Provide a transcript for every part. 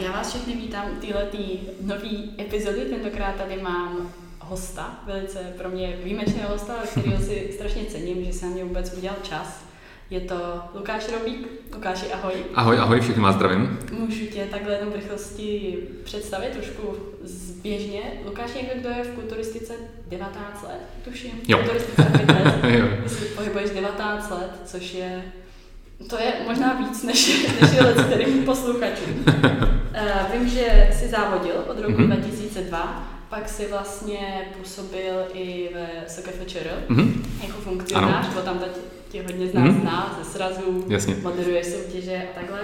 já vás všechny vítám u této nové epizody. Tentokrát tady mám hosta, velice pro mě výjimečného hosta, kterého si strašně cením, že se na mě vůbec udělal čas. Je to Lukáš Robík. Lukáši, ahoj. Ahoj, ahoj, všechny vás zdravím. Můžu tě takhle jenom v rychlosti představit trošku zběžně. Lukáš někdo, kdo je v kulturistice 19 let, tuším. Jo. Kulturistice fitness. jo. Ty pohybuješ 19 let, což je to je možná víc než, než je let, kterým posluchačům. Uh, vím, že jsi závodil od roku mm-hmm. 2002, pak si vlastně působil i ve SKFČR mm-hmm. jako funkcionář, bo tam teď tě hodně z nás mm-hmm. zná, ze srazů, Jasně. moderuješ soutěže a takhle.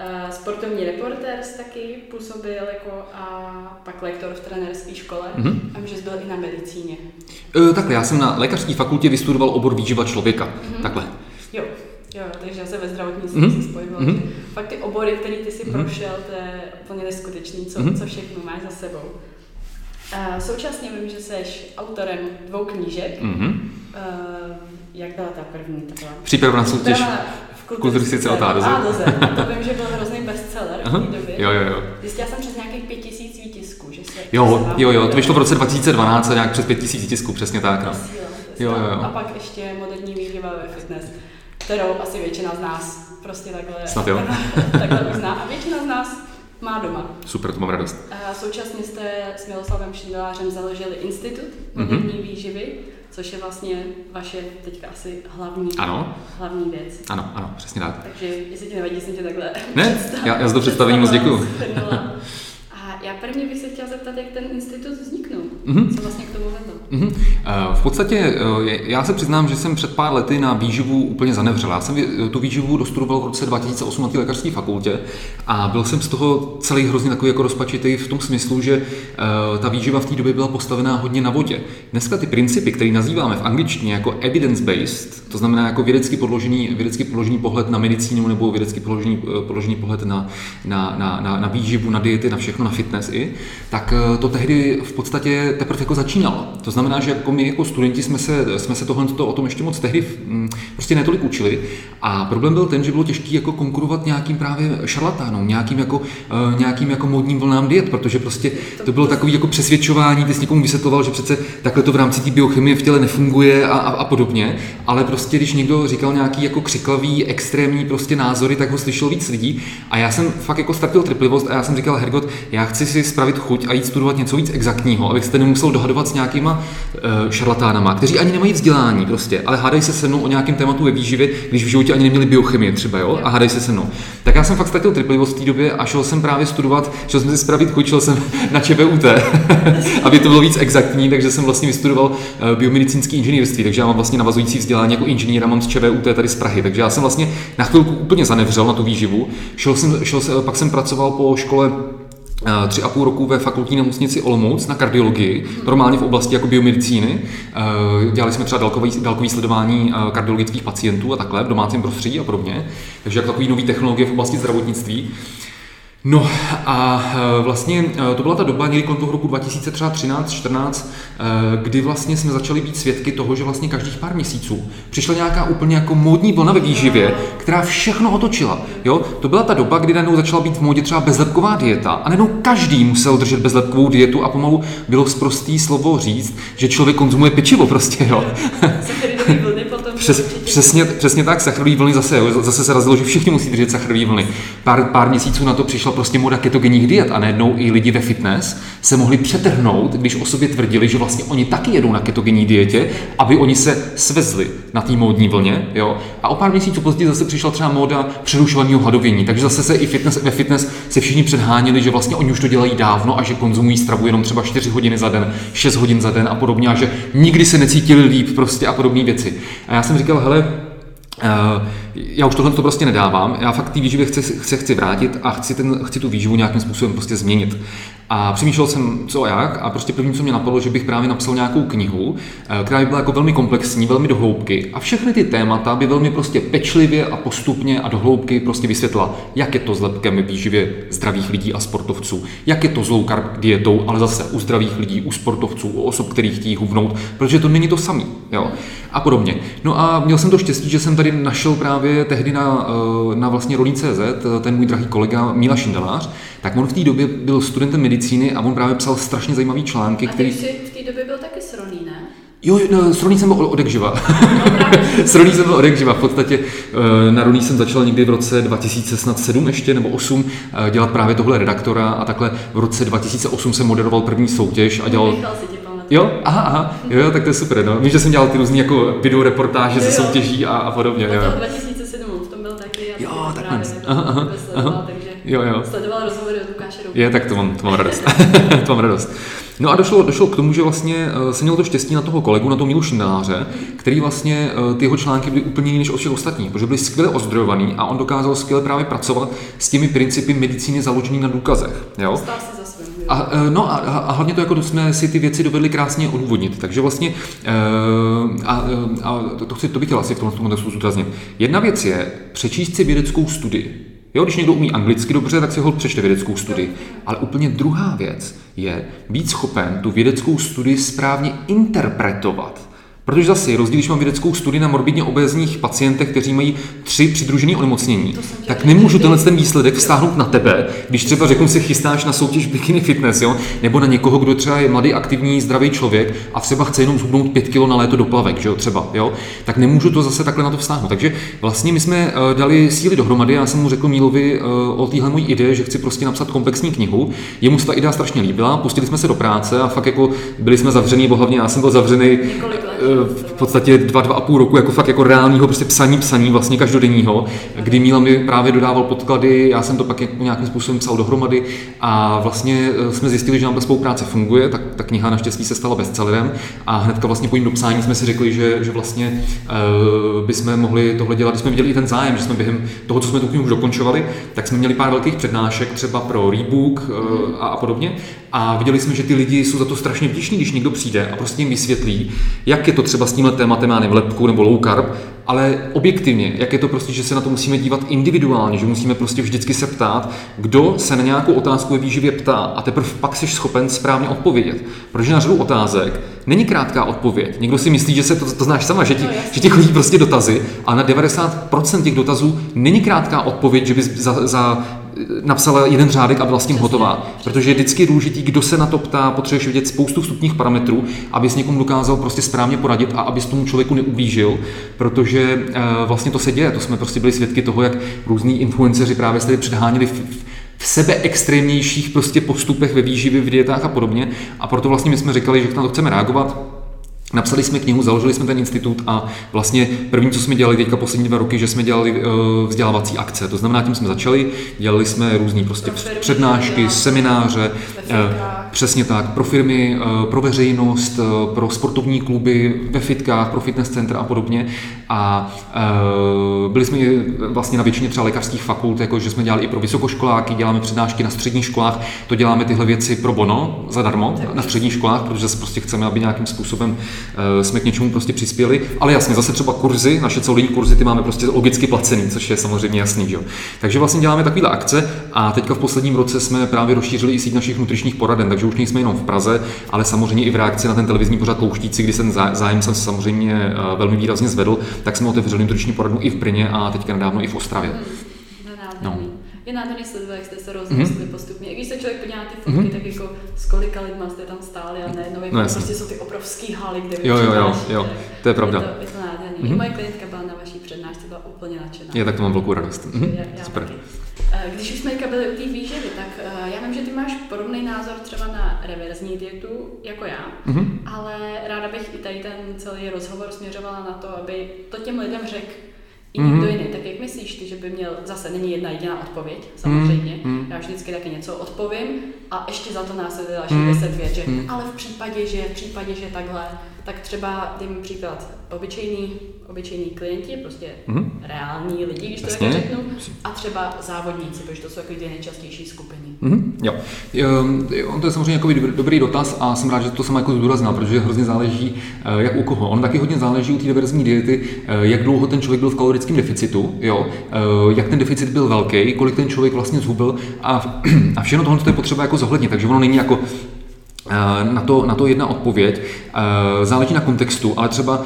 Uh, sportovní reportér taky působil jako a pak lektor v trenerské škole mm-hmm. a že jsi byl i na medicíně. Uh, takhle, já jsem na lékařské fakultě vystudoval obor výživa člověka. Mm-hmm. Takhle. Jo, Jo, takže já se ve zdravotnictví mm-hmm. spojil. Mm-hmm. Fakt ty obory, které ty si mm-hmm. prošel, to je úplně neskutečný, co, mm-hmm. co všechno máš za sebou. Uh, současně vím, že jsi autorem dvou knížek. Mm-hmm. Uh, jak byla ta první? Ta byla? Příprava na soutěž v kulturistice od A do. A. To vím, že byl hrozný bestseller v té době. Jo, jo, jo. Zjistila jsem přes nějakých pět tisíc výtisků, že se... Jo, jo, jo, to vyšlo v roce 2012 nějak přes pět tisíc výtisků, přesně tak. No. Jo, jo, jo. A pak ještě moderní výživa ve fitness kterou asi většina z nás prostě takhle, Snad jo. takhle uzná. A většina z nás má doma. Super, to mám radost. A současně jste s Miloslavem Šindelářem založili institut moderní mm-hmm. výživy, což je vlastně vaše teďka asi hlavní, ano. hlavní věc. Ano, ano, přesně tak. Takže jestli ti nevadí, jsem tě takhle Ne, já, já za to představení moc děkuju. já prvně bych se chtěla zeptat, jak ten institut vzniknul. Mm-hmm. Co vlastně k tomu vedlo? Mm-hmm. V podstatě eh, já se přiznám, že jsem před pár lety na výživu úplně zanevřel. Já jsem tu výživu dostudoval v roce 2008 na té lékařské fakultě a byl jsem z toho celý hrozně takový jako rozpačitý v tom smyslu, že eh, ta výživa v té době byla postavená hodně na vodě. Dneska ty principy, které nazýváme v angličtině jako evidence-based, to znamená jako vědecky podložený, vědecky podložený pohled na medicínu nebo vědecky podložený, podložený pohled na, na, na, na, na výživu, na diety, na všechno, na fitness, i, tak eh, to tehdy v podstatě teprve jako začínalo. To znamená, že jako my jako studenti jsme se, jsme se tohle to, o tom ještě moc tehdy mm, prostě netolik učili. A problém byl ten, že bylo těžké jako konkurovat nějakým právě šarlatánům, nějakým jako, uh, nějakým jako modním vlnám diet, protože prostě to bylo takový jako přesvědčování, ty jsi někomu vysvětloval, že přece takhle to v rámci té biochemie v těle nefunguje a, a, a podobně, ale prostě když někdo říkal nějaký jako křiklavý, extrémní prostě názory, tak ho slyšelo víc lidí. A já jsem fakt jako ztratil trpělivost a já jsem říkal, Hergot, já chci si spravit chuť a jít studovat něco víc exaktního, abych se nemusel dohadovat s nějakýma uh, šarlatánama, kteří ani nemají vzdělání prostě, ale hádají se se mnou o nějakém tématu ve výživě, když v životě ani neměli biochemie třeba, jo, a hádají se se mnou. Tak já jsem fakt ztratil trpělivost v té době a šel jsem právě studovat, šel jsem si spravit chuť, šel jsem na ČVUT, aby to bylo víc exaktní, takže jsem vlastně vystudoval uh, biomedicínský inženýrství, takže já mám vlastně navazující vzdělání jako inženýr a mám z ČVUT tady z Prahy, takže já jsem vlastně na chvilku úplně zanevřel na tu výživu. Šel jsem, šel pak jsem pracoval po škole Eh, tři a půl roku ve fakultní nemocnici Olomouc na kardiologii, normálně v oblasti jako biomedicíny. Eh, dělali jsme třeba dálkový, dálkový sledování eh, kardiologických pacientů a takhle v domácím prostředí a podobně. Takže jako takový nový technologie v oblasti zdravotnictví. No a e, vlastně e, to byla ta doba někdy kolem toho roku 2013-14, e, kdy vlastně jsme začali být svědky toho, že vlastně každých pár měsíců přišla nějaká úplně jako módní vlna ve výživě, která všechno otočila. Jo? To byla ta doba, kdy najednou začala být v módě třeba bezlepková dieta a najednou každý musel držet bezlepkovou dietu a pomalu bylo zprostý slovo říct, že člověk konzumuje pečivo prostě. Jo? Přes, přesně, přesně tak, sacharový vlny zase, jo, zase se razilo, že všichni musí držet sacharový vlny. Pár, pár měsíců na to přišla prostě moda ketogenních diet a najednou i lidi ve fitness se mohli přetrhnout, když o sobě tvrdili, že vlastně oni taky jedou na ketogenní dietě, aby oni se svezli na té módní vlně. Jo? A o pár měsíců později zase přišla třeba móda přerušovaného hladovění, takže zase se i fitness, ve fitness se všichni předháněli, že vlastně oni už to dělají dávno a že konzumují stravu jenom třeba 4 hodiny za den, 6 hodin za den a podobně a že nikdy se necítili líp prostě a podobné věci. A já jsem říkal, hele, Uh, já už tohle to prostě nedávám, já fakt té výživě chci, chci, chci vrátit a chci, ten, chci tu výživu nějakým způsobem prostě změnit. A přemýšlel jsem, co a jak, a prostě první, co mě napadlo, že bych právě napsal nějakou knihu, eh, která by byla jako velmi komplexní, velmi dohloubky a všechny ty témata by velmi prostě pečlivě a postupně a dohloubky prostě vysvětlila, jak je to s lepkem výživě zdravých lidí a sportovců, jak je to s low carb dietou, ale zase u zdravých lidí, u sportovců, u osob, který chtějí hubnout, protože to není to samý, jo, a podobně. No a měl jsem to štěstí, že jsem tady našel právě tehdy na, eh, na vlastně Rolín.cz ten můj drahý kolega Míla Šindelář, tak on v té době byl studentem medicíny a on právě psal strašně zajímavý články, a který... v té době byl taky s Rolí, ne? Jo, no, s Rolí jsem byl odek živa. s Rolí jsem byl odek živa. V podstatě eh, na Rolí jsem začal někdy v roce 2007 ještě, nebo 8, eh, dělat právě tohle redaktora a takhle v roce 2008 jsem moderoval první soutěž a dělal... Jo, aha, aha, jo, jo, tak to je super, no. Víš, že jsem dělal ty různé jako video reportáže ze soutěží a, a podobně, jo. 2007, v tom byl taky, jo, takhle. Aha, aha, aha. takže jo, jo. sledoval Lukáše Je, tak to mám, to mám radost. to mám radost. No a došlo, došlo k tomu, že vlastně jsem měl to štěstí na toho kolegu, na toho Mílu Šindeláře, který vlastně uh, ty jeho články byly úplně jiné než od všech ostatních, protože byly skvěle ozdrojovaný a on dokázal skvěle právě pracovat s těmi principy medicíny založený na důkazech. Jo? A, eh, no a, a hlavně to, jako jsme si ty věci dovedli krásně odůvodnit. Takže vlastně, a, a to, chci, to bych chtěl asi v tomhle kontextu zúraznit. Jedna věc je přečíst si vědeckou studii. Jo, když někdo umí anglicky dobře, tak si ho přečte vědeckou studii. Ale úplně druhá věc je být schopen tu vědeckou studii správně interpretovat. Protože zase rozdíl, když mám vědeckou studii na morbidně obézních pacientech, kteří mají tři přidružené onemocnění, tak nemůžu tenhle ten výsledek vztáhnout na tebe, když třeba řeknu si chystáš na soutěž bikini fitness, jo? nebo na někoho, kdo třeba je mladý, aktivní, zdravý člověk a třeba chce jenom zhubnout 5 kg na léto do plavek, že jo? třeba, jo? tak nemůžu to zase takhle na to vztáhnout. Takže vlastně my jsme eh, dali síly dohromady, já jsem mu řekl Mílovi eh, o téhle mojí ideě, že chci prostě napsat komplexní knihu. Jemu se ta idea strašně líbila, pustili jsme se do práce a fakt jako byli jsme zavřený, bo hlavně já jsem byl zavřený v podstatě dva, dva a půl roku jako fakt jako reálního prostě psaní, psaní vlastně každodenního, kdy Míla mi právě dodával podklady, já jsem to pak nějakým způsobem psal dohromady a vlastně eh, jsme zjistili, že nám ta spolupráce funguje, tak ta kniha naštěstí se stala bestsellerem a hnedka vlastně po jím dopsání jsme si řekli, že, že vlastně uh, bychom mohli tohle dělat, když jsme viděli i ten zájem, že jsme během toho, co jsme tu knihu už dokončovali, tak jsme měli pár velkých přednášek třeba pro Rebook uh, a, a podobně a viděli jsme, že ty lidi jsou za to strašně vděční, když někdo přijde a prostě jim vysvětlí, jak je to třeba s tímhle tématem, já nevím, lepku nebo low carb, ale objektivně, jak je to prostě, že se na to musíme dívat individuálně, že musíme prostě vždycky se ptát, kdo se na nějakou otázku ve výživě ptá a teprve pak jsi schopen správně odpovědět. Protože na řadu otázek není krátká odpověď. Někdo si myslí, že se to, to znáš sama, že ti, no, že ti chodí prostě dotazy a na 90% těch dotazů není krátká odpověď, že bys za, za napsala jeden řádek a byla s tím hotová. Protože je vždycky důležitý, kdo se na to ptá, potřebuješ vidět spoustu vstupních parametrů, aby s někomu dokázal prostě správně poradit a aby s tomu člověku neublížil, protože uh, vlastně to se děje. To jsme prostě byli svědky toho, jak různí influenceři právě se tady předháněli v, v sebe extrémnějších prostě postupech ve výživě, v dietách a podobně. A proto vlastně my jsme říkali, že na to chceme reagovat Napsali jsme knihu, založili jsme ten institut a vlastně první, co jsme dělali teďka poslední dva roky, že jsme dělali uh, vzdělávací akce. To znamená, tím jsme začali, dělali jsme různé prostě přednášky, semináře, uh, přesně tak, pro firmy, uh, pro veřejnost, pro sportovní kluby, ve fitkách, pro fitness centra a podobně. A byli jsme vlastně na většině třeba lékařských fakult, jako že jsme dělali i pro vysokoškoláky, děláme přednášky na středních školách, to děláme tyhle věci pro bono, zadarmo, na středních školách, protože prostě chceme, aby nějakým způsobem Eh, jsme k něčemu prostě přispěli. Ale jasně, zase třeba kurzy, naše celodenní kurzy, ty máme prostě logicky placený, což je samozřejmě jasný. Že? Takže vlastně děláme takovéhle akce a teďka v posledním roce jsme právě rozšířili i síť našich nutričních poraden, takže už nejsme jenom v Praze, ale samozřejmě i v reakci na ten televizní pořad Louštíci, kdy jsem zájem se samozřejmě eh, velmi výrazně zvedl, tak jsme otevřeli nutriční poradnu i v Brně a teďka nedávno i v Ostravě. No je nádherný sledovat, jak jste se rozrostli mm-hmm. postupně. I když se člověk podívá na ty fotky, mm-hmm. tak jako s kolika lidma jste tam stáli a najednou jako no, prostě jsou ty obrovský haly, kde jo, jo, jo, jo, to je pravda. Je to, je to nádherný. Mm-hmm. I moje klientka byla na vaší přednášce, byla úplně nadšená. Je, tak to mám velkou radost. Mm-hmm. Já, já Super. Taky. Eh, když už jsme byli u té výživy, tak uh, já vím, že ty máš podobný názor třeba na reverzní dietu jako já, mm-hmm. ale ráda bych i tady ten celý rozhovor směřovala na to, aby to těm lidem řekl i někdo mm-hmm. jiný. tak jak myslíš ty, že by měl, zase není jedna jediná odpověď, samozřejmě, Mm, mm. já vždycky taky něco odpovím a ještě za to následuje další Mm, 10 vět, že mm. ale v případě, že, v případě, že takhle, tak třeba dejme příklad, obyčejní, obyčejní klienti, prostě Mhm. reální lidi, když to Jasně. tak řeknu, a třeba závodníci, protože to jsou jako dvě nejčastější skupiny. Mhm, jo. Ehm, On to je samozřejmě jako dobrý, dotaz a jsem rád, že to jsem jako zdůraznil, protože hrozně záleží, eh, jak u koho. On taky hodně záleží u té diverzní diety, eh, jak dlouho ten člověk byl v kalorickém deficitu, jo? eh, jak ten deficit byl velký, kolik ten člověk vlastně zhubil a, a všechno tohle to je potřeba jako zohlednit, takže ono není jako na to, na to jedna odpověď. Eh, Záleží na kontextu, ale třeba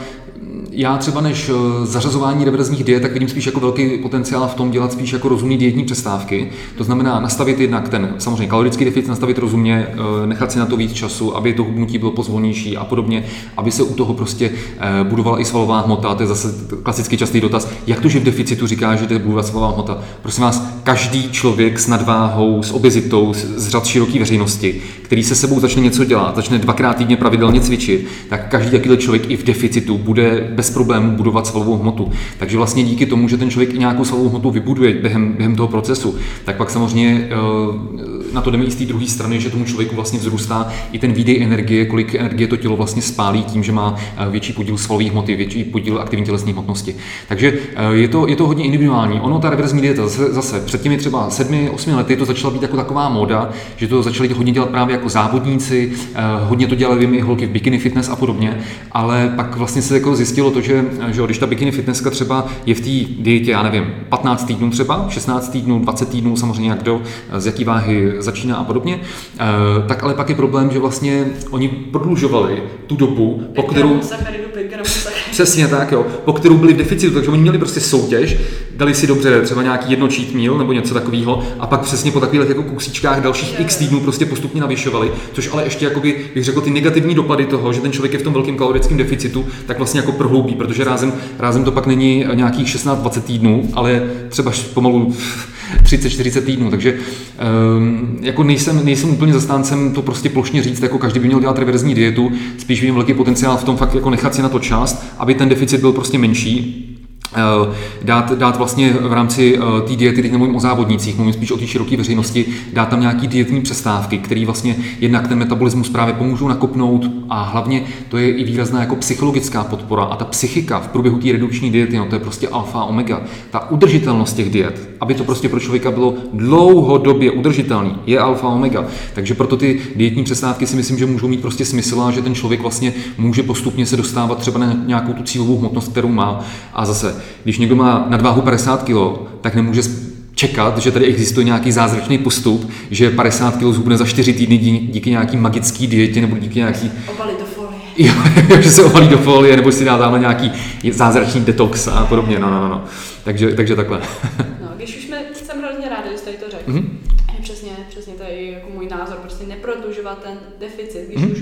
já třeba než eh, zařazování reverzních diet, tak vidím spíš jako velký potenciál v tom dělat spíš jako rozumný dietní přestávky. To znamená nastavit jednak ten samozřejmě kalorický deficit, nastavit rozumně, eh, nechat si na to víc času, aby to hubnutí bylo pozvolnější a podobně, aby se u toho prostě eh, budovala i svalová hmota. To je zase klasický častý dotaz. Jak to, že v deficitu říká, že to budovat svalová hmota? Prosím vás, každý člověk s nadváhou, s obezitou, z řad široké veřejnosti, který se sebou začne něco dělat, začne dvakrát týdně pravidelně cvičit, tak každý takovýhle člověk i v deficitu bude bez problémů budovat svalovou hmotu. Takže vlastně díky tomu, že ten člověk i nějakou svalovou hmotu vybuduje během, během toho procesu, tak pak samozřejmě eh, na to jdeme i z té druhé strany, že tomu člověku vlastně vzrůstá i ten výdej energie, kolik energie to tělo vlastně spálí tím, že má eh, větší podíl svalové hmoty, větší podíl aktivní tělesné hmotnosti. Takže eh, je to, je to hodně individuální. Ono, ta reverzní dieta, zase, zase před těmi třeba 7-8 lety to začala být jako taková móda, že to začali hodně dělat právě jako závodníci, eh, hodně to dělali i holky v bikini fitness a podobně, ale pak vlastně se jako zjistilo to, že, že když ta bikini fitnesska třeba je v té dietě, já nevím, 15 týdnů třeba, 16 týdnů, 20 týdnů, samozřejmě jak kdo, z jaký váhy začíná a podobně, eh, tak ale pak je problém, že vlastně oni prodlužovali tu dobu, po kterou. Přesně tak, jo. Po kterou byli v deficitu, takže oni měli prostě soutěž, dali si dobře třeba nějaký jedno cheat meal nebo něco takového a pak přesně po takových jako kusíčkách dalších x týdnů prostě postupně navyšovali, což ale ještě jakoby, bych řekl, ty negativní dopady toho, že ten člověk je v tom velkém kalorickém deficitu, tak vlastně jako prohloubí, protože rázem, rázem to pak není nějakých 16-20 týdnů, ale třeba pomalu 30-40 týdnů, takže um, jako nejsem, nejsem úplně zastáncem to prostě plošně říct, jako každý by měl dělat reverzní dietu, spíš vidím velký potenciál v tom fakt jako nechat si na to čas, aby ten deficit byl prostě menší, dát, dát vlastně v rámci eh, té diety, teď nemluvím o závodnících, mluvím spíš o té široké veřejnosti, dát tam nějaký dietní přestávky, které vlastně jednak ten metabolismus právě pomůžou nakopnout a hlavně to je i výrazná jako psychologická podpora a ta psychika v průběhu té redukční diety, no to je prostě alfa omega. Ta udržitelnost těch diet, aby to prostě pro člověka bylo dlouhodobě udržitelný, je alfa omega. Takže proto ty dietní přestávky si myslím, že můžou mít prostě smysl a že ten člověk vlastně může postupně se dostávat třeba na nějakou tu cílovou hmotnost, kterou má. A zase, když někdo má nadváhu 50 kg, tak nemůže čekat, že tady existuje nějaký zázračný postup, že 50 kg zhubne za 4 týdny dí- díky nějaký magický dietě nebo díky nějaký Obalit do folie. Jo, že se ovalí do folie, nebo si dá tamhle nějaký zázračný detox a podobně, no, no, no, no. Takže, takže takhle. No, když už jsme, jsem hrozně ráda, že tady to řekl. Mhm. Je Přesně, přesně to je jako můj názor, prostě neprodlužovat ten deficit, když Mhm. už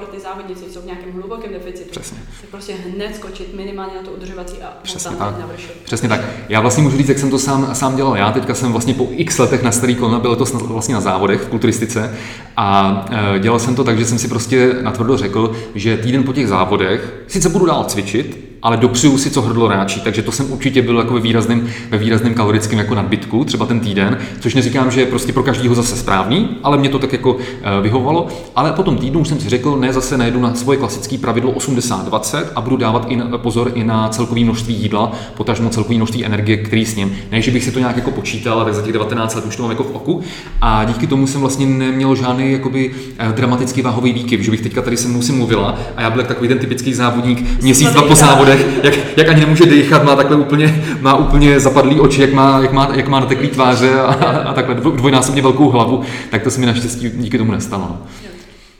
kor ty závodníci, jsou v nějakém hlubokém deficitu, Přesně. tak prostě hned skočit minimálně na to udržovací a Přesně tak. jít na vršek. Přesně tak. Já vlastně můžu říct, jak jsem to sám, sám dělal. Já teďka jsem vlastně po x letech na starý kolena byl to vlastně na závodech v kulturistice a e, dělal jsem to tak, že jsem si prostě natvrdo řekl, že týden po těch závodech sice budu dál cvičit, ale dopřiju si, co hrdlo ráčí. Takže to jsem určitě byl jako ve výrazném, ve výrazném kalorickém jako nadbytku, třeba ten týden, což neříkám, že je prostě pro každého zase správný, ale mě to tak jako e, vyhovovalo. Ale po tom týdnu už jsem si řekl, ne, zase najdu na svoje klasické pravidlo 80-20 a budu dávat i na, pozor i na celkový množství jídla, potažmo celkový množství energie, který s ním. Ne, že bych si to nějak jako počítal, ale za těch 19 let už to mám jako v oku. A díky tomu jsem vlastně neměl žádný jakoby eh, dramatický váhový výkyv, že bych teďka tady se mnou si mluvila a já byl takový ten typický závodník měsíc, dva po závodech, jak, jak ani nemůže dýchat, má takhle úplně, má úplně zapadlý oči, jak má, jak má, jak má nateklý tváře a, a takhle dvoj- dvojnásobně velkou hlavu, tak to se mi naštěstí díky tomu nestalo. no.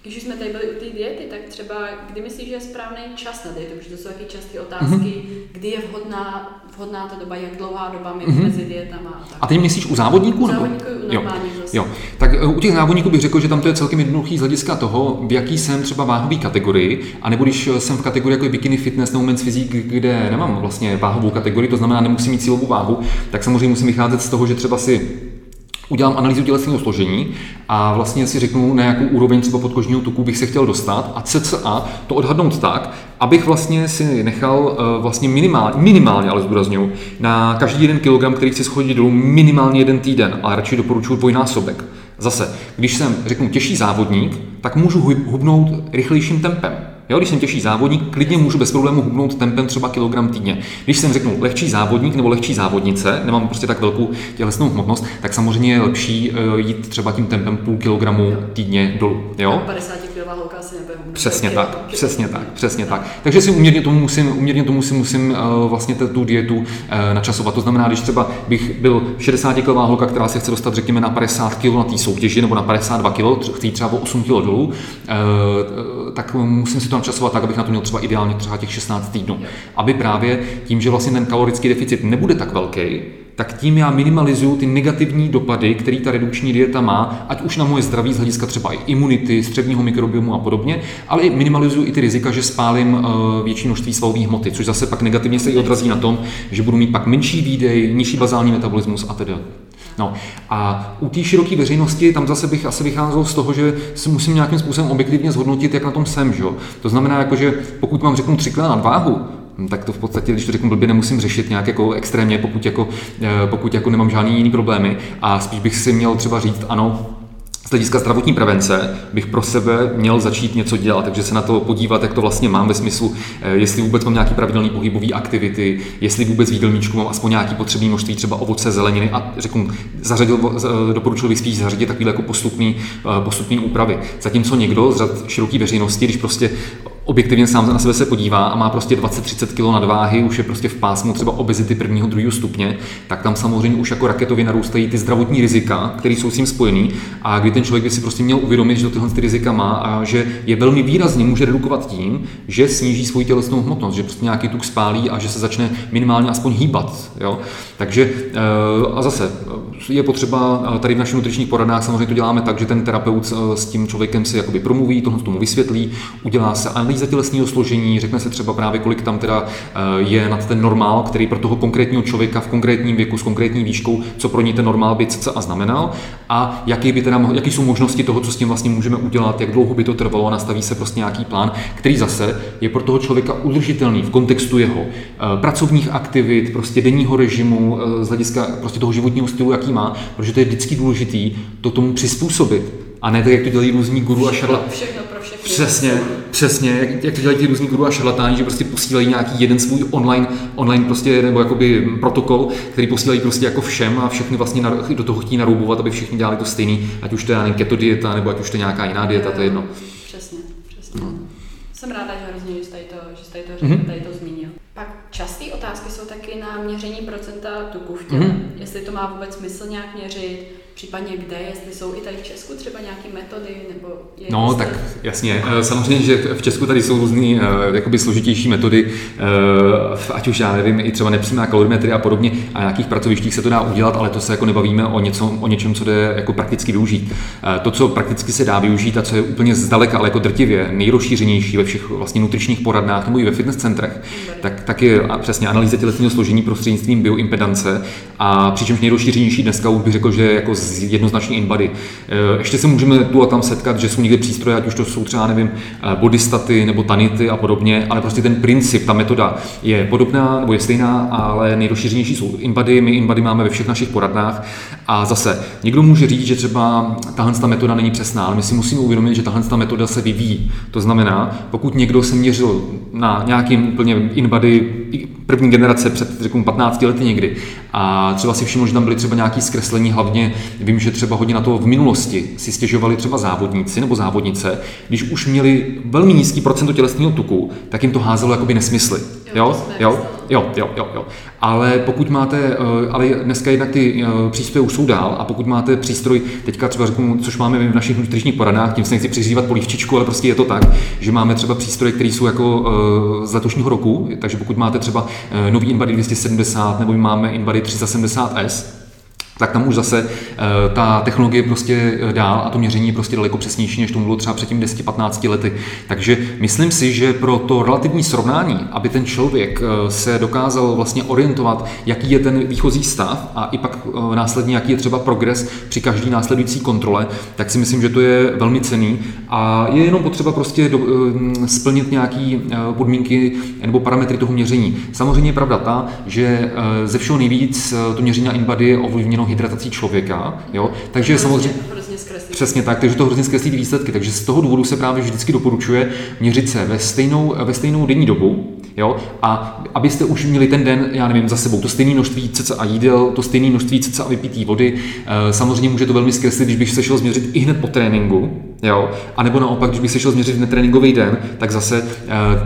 Když jsme tady byli u té diety, tak třeba kdy myslíš, že je správný čas na dietu, protože to jsou taky časté otázky, Mhm. kdy je vhodná, vhodná ta doba, jak dlouhá doba my Mhm. mezi dietama a tak. A ty myslíš u závodníků? U nebo? závodníků u Jo. Jo, tak eh, u těch závodníků bych řekl, že tam to je celkem jednoduchý z hlediska toho, v jaký jsem třeba váhový kategorii, a nebo když jsem v kategorii jako je bikini fitness nebo men's physique, kde nemám vlastně váhovou kategorii, to znamená nemusím mít cílovou váhu, tak samozřejmě musím vycházet z toho, že třeba si udělám analýzu tělesného složení a vlastně si řeknu, na jakou úroveň třeba podkožního tuku bych se chtěl dostat a cca to odhadnout tak, abych vlastně si nechal uh, vlastně minimálně, minimálně ale zdůraznuju, na každý jeden kilogram, který chci schodit dolů, minimálně jeden týden, ale radši doporučuji dvojnásobek. Zase, když jsem, řeknu, těžší závodník, tak můžu hubnout rychlejším tempem. Jo, když jsem těžší závodník, klidně můžu bez problému hubnout tempem třeba kilogram týdně. Když jsem řeknu lehčí závodník nebo lehčí závodnice, nemám prostě tak velkou tělesnou hmotnost, tak samozřejmě je lepší uh, jít třeba tím tempem půl kilogramu týdně dolů. Jo? 50 kilová holka asi nebude Přesně tak, přesně tak, přesně tak. Takže si uměrně tomu musím, uměrně tomu si musím uh, vlastně tu dietu uh, načasovat. To znamená, když třeba bych byl 60 kilová holka, která se chce dostat, řekněme, na 50 kg na té soutěži nebo na 52 kg, chce třeba o 8 kg dolů, uh, tak musím si to načasovat tak, abych na to měl třeba ideálně třeba těch 16 týdnů. Aby právě tím, že vlastně ten kalorický deficit nebude tak velký, tak tím já minimalizuju ty negativní dopady, které ta redukční dieta má, ať už na moje zdraví z hlediska třeba i imunity, střevního mikrobiomu a podobně, ale i minimalizuju i ty rizika, že spálím uh, větší množství svalové hmoty, což zase pak negativně se i odrazí na tom, že budu mít pak menší výdej, nižší bazální metabolismus a tedy. No a u té široké veřejnosti tam zase bych asi vycházel z toho, že si musím nějakým způsobem objektivně zhodnotit, jak na tom jsem. Že? To znamená, jako, že pokud mám řeknu třikrát na váhu, hm, tak to v podstatě, když to řeknu blbě, nemusím řešit nějak jako extrémně, pokud, jako, eh, pokud jako nemám žádný jiný problémy. A spíš bych si měl třeba říct, ano, z hlediska zdravotní prevence bych pro sebe měl začít něco dělat, takže se na to podívat, jak to vlastně mám ve smyslu, eh, jestli vůbec mám nějaký pravidelný pohybový aktivity, jestli vůbec v jídelníčku mám aspoň nějaký potřebný množství třeba ovoce, zeleniny a řeknu, zařadil, doporučil bych spíš zařadit takový jako postupný, eh, postupný úpravy. Zatímco někdo z řad široké veřejnosti, když prostě objektivně sám na sebe se podívá a má prostě 20-30 kg nadváhy, už je prostě v pásmu třeba obezity prvního, druhého stupně, tak tam samozřejmě už jako raketově narůstají ty zdravotní rizika, které jsou s tím spojený a kdy ten člověk by si prostě měl uvědomit, že tyhle ty rizika má a že je velmi výrazně může redukovat tím, že sníží svoji tělesnou hmotnost, že prostě nějaký tuk spálí a že se začne minimálně aspoň hýbat. Jo? Takže eh, a zase eh, je potřeba eh, tady v našich nutričních poradách samozřejmě to děláme tak, že ten terapeut s tím člověkem si jakoby promluví, tohle tomu vysvětlí, udělá se analýza tělesného složení, řekne se třeba právě, kolik tam teda je nad ten normál, který pro toho konkrétního člověka v konkrétním věku s konkrétní výškou, co pro ní ten normál by a znamenal a jaký by teda, jaký jsou možnosti toho, co s tím vlastně můžeme udělat, jak dlouho by to trvalo a nastaví se prostě nějaký plán, který zase je pro toho člověka udržitelný v kontextu jeho pracovních aktivit, prostě denního režimu, z hlediska prostě toho životního stylu, jaký má, protože to je vždycky důležitý to tomu přizpůsobit. A ne tak, jak to dělají různí guru a šarlatáni. Všechno pro všechny. Přesně, přesně, jak, jak to dělají ty různí guru a šarlatáni, že prostě posílají nějaký jeden svůj online, online prostě, nebo jakoby protokol, který posílají prostě jako všem a všechny vlastně do toho chtějí naroubovat, aby všichni dělali to stejný, ať už to je keto dieta, nebo ať už to je nějaká jiná dieta, to je jedno. Přesně, přesně. No. Jsem ráda, že hrozně, že tady to, že tady to, mm-hmm. tady to zmínil. Pak časté otázky jsou taky na měření procenta tuku v těle. Mm-hmm. Jestli to má vůbec smysl nějak měřit, případně kde, jestli jsou i tady v Česku třeba nějaké metody, nebo je No, jestli... tak jasně. Eh, samozřejmě, že v Česku tady jsou různé uh, jakoby složitější metody, uh, ať už já nevím, i třeba nepřímá kalorimetry a podobně, a na nějakých pracovištích se to dá udělat, ale to se jako nebavíme o, něco, o něčem, co jde jako prakticky využít. To, co prakticky se dá využít a co je úplně zdaleka, ale jako drtivě nejrozšířenější ve všech vlastně nutričních poradnách nebo i ve fitness centrech, tak, tak je přesně analýza tělesného složení prostřednictvím bioimpedance a přičemž nejrozšířenější dneska už bych řekl, že jako jednoznačně InBody. Eh, ještě se můžeme tu a tam setkat, že jsou někde přístroje, ať už to jsou třeba, nevím, eh, bodystaty nebo tanity a podobně, ale prostě ten princip, ta metoda je podobná nebo je stejná, ale nejrozšířenější jsou InBody. My InBody máme ve všech našich poradnách a zase někdo může říct, že třeba tahle ta metoda není přesná, ale my si musíme uvědomit, že tahle ta metoda se vyvíjí. To znamená, pokud někdo se měřil na nějakým úplně InBody první generace před řeknu 15 lety někdy a třeba si všiml, že tam byly třeba nějaké zkreslení, hlavně vím, že třeba hodně na to v minulosti si stěžovali třeba závodníci nebo závodnice, když už měli velmi nízký procento tělesného tuku, tak jim to házelo jakoby nesmysly. Jo, jo, jo, jo, jo, jo. Ale pokud máte, eh, ale dneska jednak ty eh, přístroje už jsou dál a pokud máte přístroj, teďka třeba řeknu, což máme v našich nutričních poradách, tím se nechci přiřívat polívčičku, ale prostě je to tak, že máme třeba přístroje, které jsou jako eh, z letošního roku, takže pokud máte třeba nový InBody 270 nebo máme InBody 370S, tak tam už zase uh, ta technologie prostě dál a to měření je prostě daleko přesnější, než to bylo třeba před tím 10-15 lety. Takže myslím si, že pro to relativní srovnání, aby ten člověk uh, se dokázal vlastně orientovat, jaký je ten výchozí stav a i pak následně, jaký je třeba progres při každý následující kontrole, tak si myslím, že to je velmi cený a je jenom potřeba prostě do, splnit nějaké podmínky nebo parametry toho měření. Samozřejmě je pravda ta, že ze všeho nejvíc to měření na InBody je ovlivněno hydratací člověka, jo? takže hrozně, samozřejmě... Hrozně Přesně tak, takže to hrozně zkreslí výsledky. Takže z toho důvodu se právě vždycky doporučuje měřit se ve stejnou, ve stejnou denní dobu, jo? a abyste už měli ten den, já nevím, za sebou to stejné množství cca jídel, to stejné množství cca vypitý vody. Eh, samozřejmě může to velmi zkreslit, když bych se šel změřit i hned po tréninku, Jo? A nebo naopak, když bych se šel změřit v netréninkový den, tak zase uh,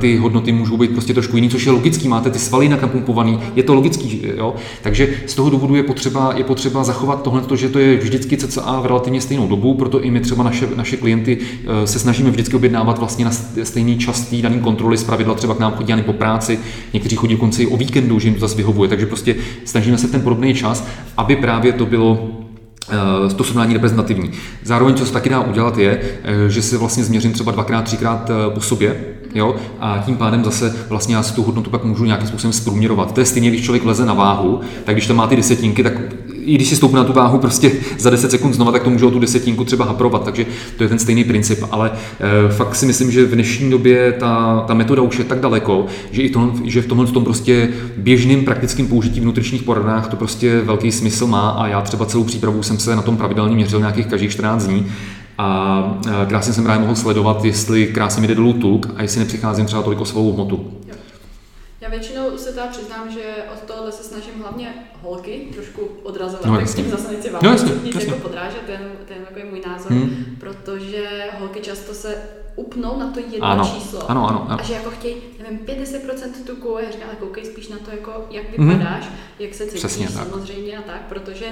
ty hodnoty můžou být prostě trošku jiný, což je logický. Máte ty svaly napumpovaný, je to logický. Jo? Takže z toho důvodu je potřeba, je potřeba zachovat tohle, že to je vždycky cca v relativně stejnou dobu, proto i my třeba naše, naše klienty uh, se snažíme vždycky objednávat vlastně na stejný čas té daný kontroly, z pravidla třeba k nám chodí ani po práci, někteří chodí konci o víkendu, že jim to zase vyhovuje, takže prostě snažíme se ten podobný čas, aby právě to bylo to srovnání reprezentativní. Zároveň, co se taky dá udělat, je, eh, že si vlastně změřím třeba dvakrát, třikrát eh, po sobě, jo, a tím pádem zase vlastně já si tu hodnotu pak můžu nějakým způsobem zprůměrovat. To je stejně, když člověk leze na váhu, tak když tam má ty desetinky, tak i když si stoupne na tu váhu prostě za 10 sekund znova, tak to může o tu desetinku třeba haprovat, takže to je ten stejný princip. Ale e, fakt si myslím, že v dnešní době ta, ta metoda už je tak daleko, že, i to, že v tomhle tom prostě běžným praktickým použití v nutričních poradnách to prostě velký smysl má a já třeba celou přípravu jsem se na tom pravidelně měřil nějakých každých 14 dní a krásně jsem právě mohl sledovat, jestli krásně mi jde dolů tuk a jestli nepřicházím třeba toliko svou hmotu. Teda přiznám, že od tohohle se snažím hlavně holky trošku odrazovat, no, tak s tím zase nechci vám no, nic jako podrážet, ten, ten takový můj názor, hmm. protože holky často se upnou na to jedno ano, číslo. Ano, ano, ano. A že jako chtějí, nevím, 50% tuku, já říkám, ale koukej spíš na to, jako, jak mhm. vypadáš, hmm. jak se cítíš Přesně, samozřejmě tak. a tak, protože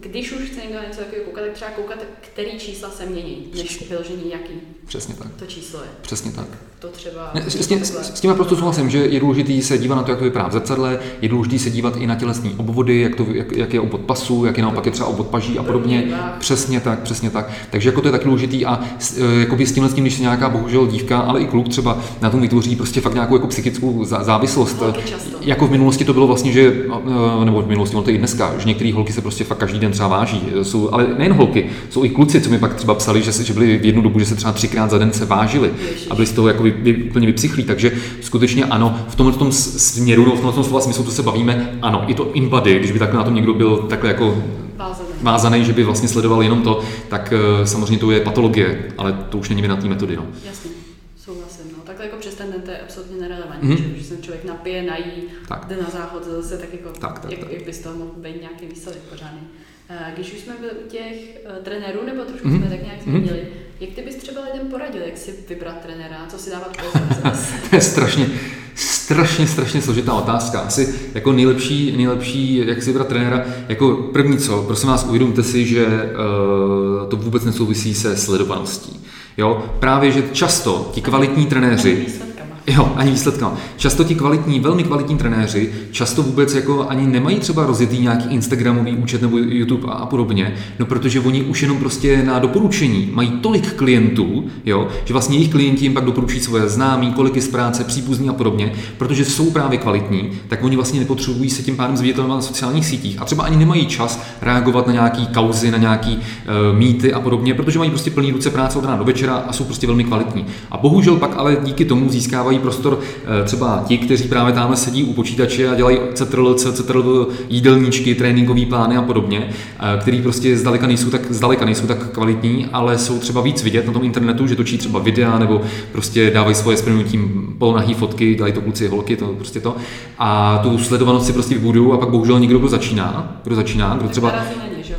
když už chce někdo něco takového koukat, tak třeba koukat, který čísla se mění, než vyložení jaký. Přesně tak. To číslo je. Přesně tak. To třeba... Ne, s, tím, s, s tím naprosto souhlasím, že je důležité se dívat na to, jak to vypadá v zrcadle, je důležité se dívat i na tělesní obvody, jak, to, jak, jak je obvod pasu, jak je naopak je třeba obvod paží a podobně. Přesně tak, přesně tak. Takže jako to je taky důležité a e, jakoby s tímhle tím, když se nějaká bohužel dívka, ale i kluk třeba na tom vytvoří prostě fakt nějakou jako psychickou závislost. Jako v minulosti to bylo vlastně, že, e, nebo v minulosti, ono to i dneska, že některé holky se prostě fakt každý den třeba váží. Jsou, ale nejen holky, jsou i kluci, co mi pak třeba psali, že, se, že byli v jednu dobu, že se třeba třikrát za den se vážili a byli z toho jako vy, vy, úplně vypsychlí. Takže skutečně ano, v tomhle tom směru, no, v tomhle tom slova smyslu, to se bavíme, ano, i to inbody, když by takhle na tom někdo byl takhle jako vázaný. vázaný, že by vlastně sledoval jenom to, tak uh, samozřejmě to je patologie, ale to už není vina té metody. No. Jasně, souhlasím. No. Takhle jako přes ten den to je absolutně nerelevantní, mm-hmm. že, že se člověk napije, nají, tak. jde na záchod, zase tak jako, tak, tak, jak, tak. jak by z toho mohl být nějaký výsledek pořádný. Když už jsme byli u těch uh, trenérů, nebo trošku mm-hmm. jsme tak nějak mhm. zmínili, mm-hmm. jak ty bys třeba lidem poradil, jak si vybrat trenéra, co si dávat pozor? to je strašně, strašně, strašně složitá otázka. Asi jako nejlepší, nejlepší, jak si vybrat trenéra, jako první co, prosím vás, uvědomte si, že uh, to vůbec nesouvisí se sledovaností. Jo, právě, že často ti kvalitní trenéři Jo, ani výsledkama. Často ti kvalitní, velmi kvalitní trenéři často vůbec jako ani nemají třeba rozjetý nějaký Instagramový účet nebo YouTube a podobně, no protože oni už jenom prostě na doporučení mají tolik klientů, jo, že vlastně jejich klienti jim pak doporučují svoje známí, koliky z práce, příbuzní a podobně, protože jsou právě kvalitní, tak oni vlastně nepotřebují se tím pádem zviditelnovat na sociálních sítích a třeba ani nemají čas reagovat na nějaký kauzy, na nějaký uh, mýty a podobně, protože mají prostě plný ruce práce od rána do večera a jsou prostě velmi kvalitní. A bohužel pak ale díky tomu získávají mají prostor eh, třeba ti, kteří právě tamhle sedí u počítače a dělají CTRL, CTRL jídelníčky, tréninkové plány a podobně, eh, který prostě zdaleka nejsou tak, zdaleka nejsou tak kvalitní, ale jsou třeba víc vidět na tom internetu, že točí třeba videa nebo prostě dávají svoje s polonahý fotky, dělají to kluci, holky, to prostě to. A tu sledovanost si prostě vybudují a pak bohužel někdo, kdo začíná, kdo začíná, kdo třeba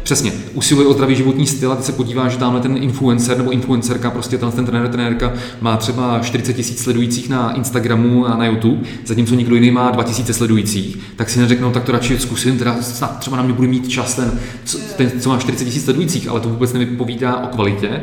Přesně, usiluje o zdravý životní styl a ty se podívá, že tamhle ten influencer nebo influencerka, prostě ten, ten trenér, trenérka má třeba 40 tisíc sledujících na Instagramu a na YouTube, zatímco někdo jiný má 2000 sledujících, tak si neřeknou, tak to radši zkusím, teda snad třeba na mě bude mít čas ten, ten co má 40 tisíc sledujících, ale to vůbec nevypovídá o kvalitě.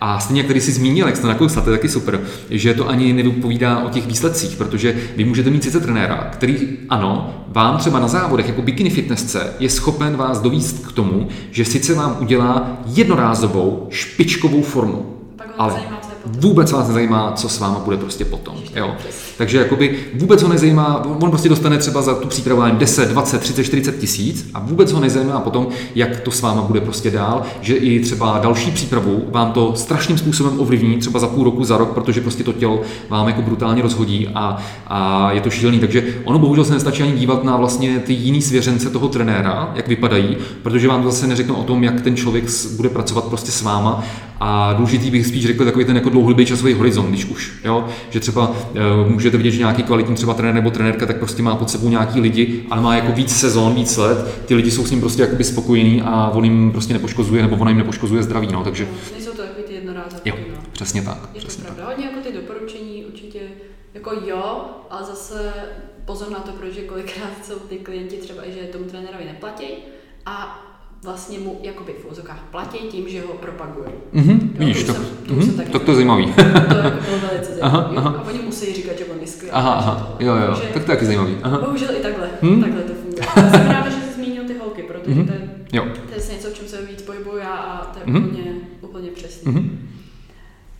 A stejně, jak tady si zmínil, jak jste nakousal, to je taky super, že to ani nevypovídá o těch výsledcích, protože vy můžete mít sice trenéra, který ano, vám třeba na závodech jako bikini fitnessce je schopen vás dovíst k tomu, že sice vám udělá jednorázovou špičkovou formu, ale vůbec vás nezajímá, co s váma bude prostě potom. Jo? Takže jakoby vůbec ho nezajímá, on prostě dostane třeba za tu přípravu 10, 20, 30, 40 tisíc a vůbec ho nezajímá potom, jak to s váma bude prostě dál, že i třeba další přípravu vám to strašným způsobem ovlivní, třeba za půl roku, za rok, protože prostě to tělo vám jako brutálně rozhodí a, a je to šílený. Takže ono bohužel se nestačí ani dívat na vlastně ty jiný svěřence toho trenéra, jak vypadají, protože vám zase neřeknou o tom, jak ten člověk bude pracovat prostě s váma a důležitý bych spíš řekl takový ten jako dlouhodobý časový horizont, když už, jo? že třeba uh, můžete vidět, že nějaký kvalitní třeba trenér nebo trenérka tak prostě má pod sebou nějaký lidi, ale má jako víc sezon, víc let, ty lidi jsou s ním prostě jakoby spokojení a on jim prostě nepoškozuje nebo ona jim nepoškozuje zdraví, no, takže... Nejsou to takový ty jednorázové. Jo, no. přesně tak. Je přesně to pravda, hodně jako ty doporučení určitě jako jo, ale zase pozor na to, protože kolikrát jsou ty klienti třeba, že tomu trenérovi neplatí a vlastně mu jakoby v úzokách platí tím, že ho propagují. Mm-hmm, víš, to, jsem, to, mm-hmm, tak, to, to je zajímavý. to jako bylo velice zajímavé. Aha, aha. A oni musí říkat, že on je skvělý. Aha, aha, jo, jo, Takže, tak to je taky zajímavý. Aha. Bohužel i takhle, hmm? takhle to funguje. Jsem ráda, že jsi zmínil ty holky, protože mm-hmm. to, je, jo. to je něco, v čem se víc pohybuju já a to je mm-hmm. úplně, úplně přesně. Mm-hmm.